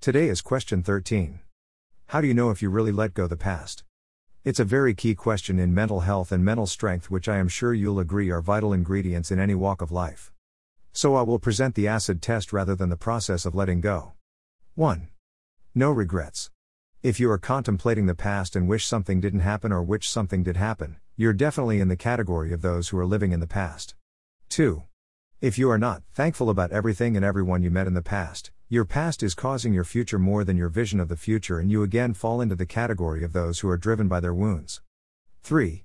Today is question 13. How do you know if you really let go the past? It's a very key question in mental health and mental strength, which I am sure you'll agree are vital ingredients in any walk of life. So I will present the acid test rather than the process of letting go. 1. No regrets. If you are contemplating the past and wish something didn't happen or wish something did happen, you're definitely in the category of those who are living in the past. 2. If you are not thankful about everything and everyone you met in the past, your past is causing your future more than your vision of the future, and you again fall into the category of those who are driven by their wounds. 3.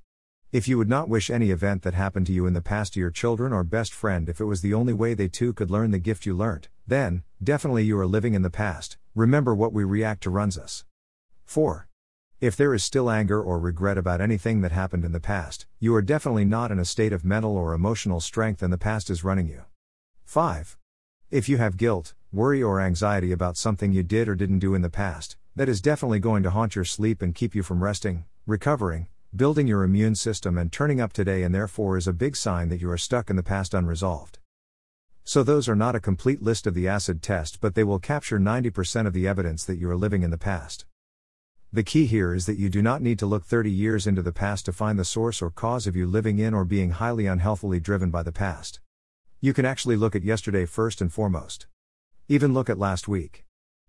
If you would not wish any event that happened to you in the past to your children or best friend if it was the only way they too could learn the gift you learnt, then, definitely you are living in the past. Remember what we react to runs us. 4. If there is still anger or regret about anything that happened in the past, you are definitely not in a state of mental or emotional strength and the past is running you. 5. If you have guilt, worry, or anxiety about something you did or didn't do in the past, that is definitely going to haunt your sleep and keep you from resting, recovering, building your immune system, and turning up today, and therefore is a big sign that you are stuck in the past unresolved. So, those are not a complete list of the acid test, but they will capture 90% of the evidence that you are living in the past. The key here is that you do not need to look 30 years into the past to find the source or cause of you living in or being highly unhealthily driven by the past. You can actually look at yesterday first and foremost. Even look at last week.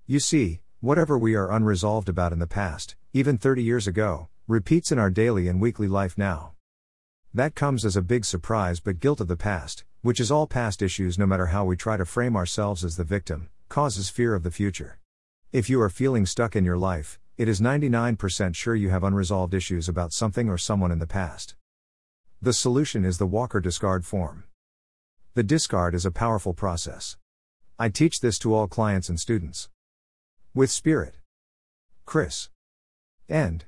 You see, whatever we are unresolved about in the past, even 30 years ago, repeats in our daily and weekly life now. That comes as a big surprise, but guilt of the past, which is all past issues no matter how we try to frame ourselves as the victim, causes fear of the future. If you are feeling stuck in your life, it is 99% sure you have unresolved issues about something or someone in the past. The solution is the Walker discard form. The discard is a powerful process. I teach this to all clients and students. With Spirit. Chris. End.